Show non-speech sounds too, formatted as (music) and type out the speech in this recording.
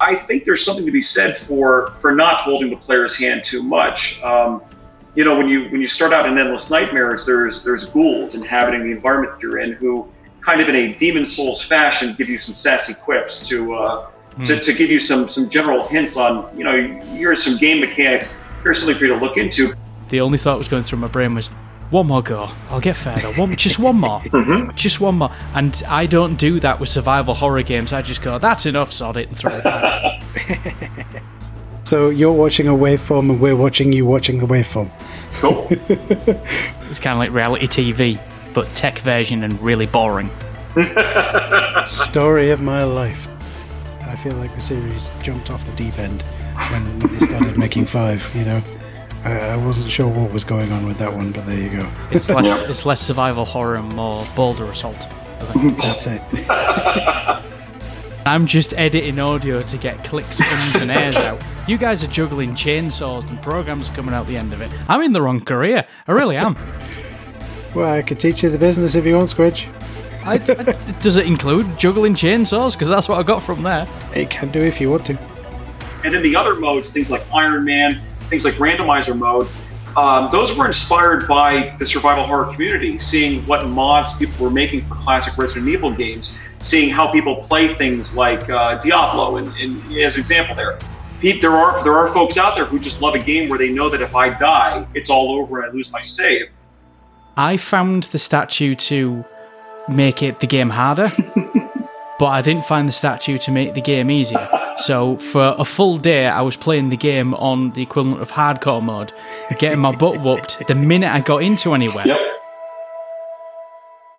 I think there's something to be said for for not holding the player's hand too much. Um, you know, when you when you start out in Endless Nightmares, there's there's ghouls inhabiting the environment that you're in who, kind of in a Demon's Souls fashion, give you some sassy quips to uh, mm. to, to give you some some general hints on you know here's some game mechanics. Here's something for you to look into. The only thought was going through my brain was, one more go. I'll get further. One, just one more. (laughs) mm-hmm. Just one more. And I don't do that with survival horror games. I just go, that's enough, sod it, and throw it back. (laughs) so you're watching a waveform and we're watching you watching the waveform. Cool. (laughs) it's kind of like reality TV, but tech version and really boring. Story of my life. I feel like the series jumped off the deep end when they started making five, you know? Uh, I wasn't sure what was going on with that one, but there you go. It's (laughs) less, it's less survival horror and more boulder assault. That's it. I'm just editing audio to get clicks, ums, and airs out. You guys are juggling chainsaws and programs coming out the end of it. I'm in the wrong career. I really am. Well, I could teach you the business if you want, Squidge. I, I, does it include juggling chainsaws? Because that's what I got from there. It can do if you want to. And then the other modes, things like Iron Man, things like randomizer mode, um, those were inspired by the survival horror community, seeing what mods people were making for classic Resident Evil games, seeing how people play things like uh, Diablo, and, and, as an example there. There are there are folks out there who just love a game where they know that if I die, it's all over and I lose my save. I found the statue to make it the game harder. (laughs) but I didn't find the statue to make the game easier. So for a full day, I was playing the game on the equivalent of hardcore mode, getting my butt whooped the minute I got into anywhere. Yep.